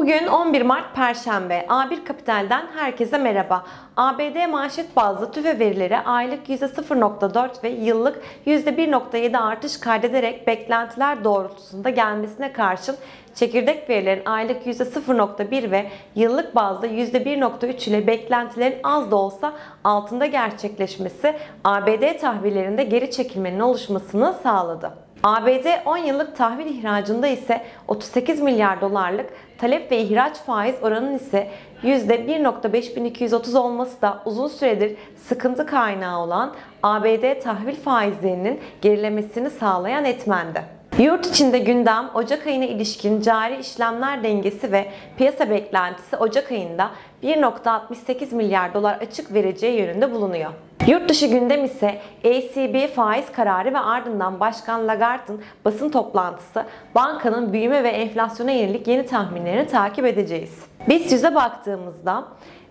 Bugün 11 Mart Perşembe. A1 Kapital'den herkese merhaba. ABD manşet bazlı tüfe verileri aylık %0.4 ve yıllık %1.7 artış kaydederek beklentiler doğrultusunda gelmesine karşın çekirdek verilerin aylık %0.1 ve yıllık bazda %1.3 ile beklentilerin az da olsa altında gerçekleşmesi ABD tahvillerinde geri çekilmenin oluşmasını sağladı. ABD 10 yıllık tahvil ihracında ise 38 milyar dolarlık, talep ve ihraç faiz oranının ise %1.5230 olması da uzun süredir sıkıntı kaynağı olan ABD tahvil faizlerinin gerilemesini sağlayan etmendi. Yurt içinde gündem Ocak ayına ilişkin cari işlemler dengesi ve piyasa beklentisi Ocak ayında 1.68 milyar dolar açık vereceği yönünde bulunuyor. Yurt dışı gündem ise ECB faiz kararı ve ardından Başkan Lagarde'ın basın toplantısı bankanın büyüme ve enflasyona yönelik yeni tahminlerini takip edeceğiz. BIST 100'e baktığımızda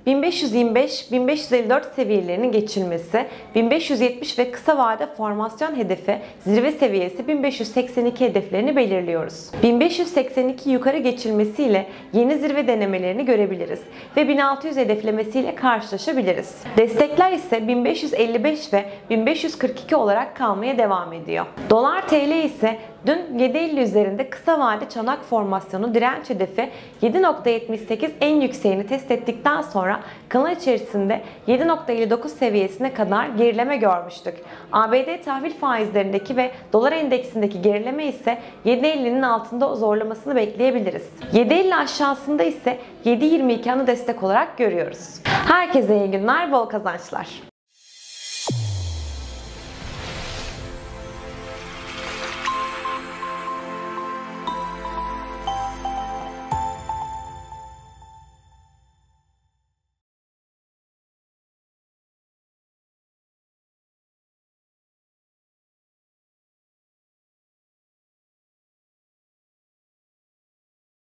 1525-1554 seviyelerinin geçilmesi, 1570 ve kısa vade formasyon hedefi zirve seviyesi 1582 hedeflerini belirliyoruz. 1582 yukarı geçilmesiyle yeni zirve denemelerini görebiliriz ve 1600 hedeflemesiyle karşılaşabiliriz. Destekler ise 1555 ve 1542 olarak kalmaya devam ediyor. Dolar TL ise Dün 7.50 üzerinde kısa vade çanak formasyonu direnç hedefi 7.78 en yükseğini test ettikten sonra kanal içerisinde 7.59 seviyesine kadar gerileme görmüştük. ABD tahvil faizlerindeki ve dolar endeksindeki gerileme ise 7.50'nin altında zorlamasını bekleyebiliriz. 7.50 aşağısında ise 7.22 ana destek olarak görüyoruz. Herkese iyi günler, bol kazançlar.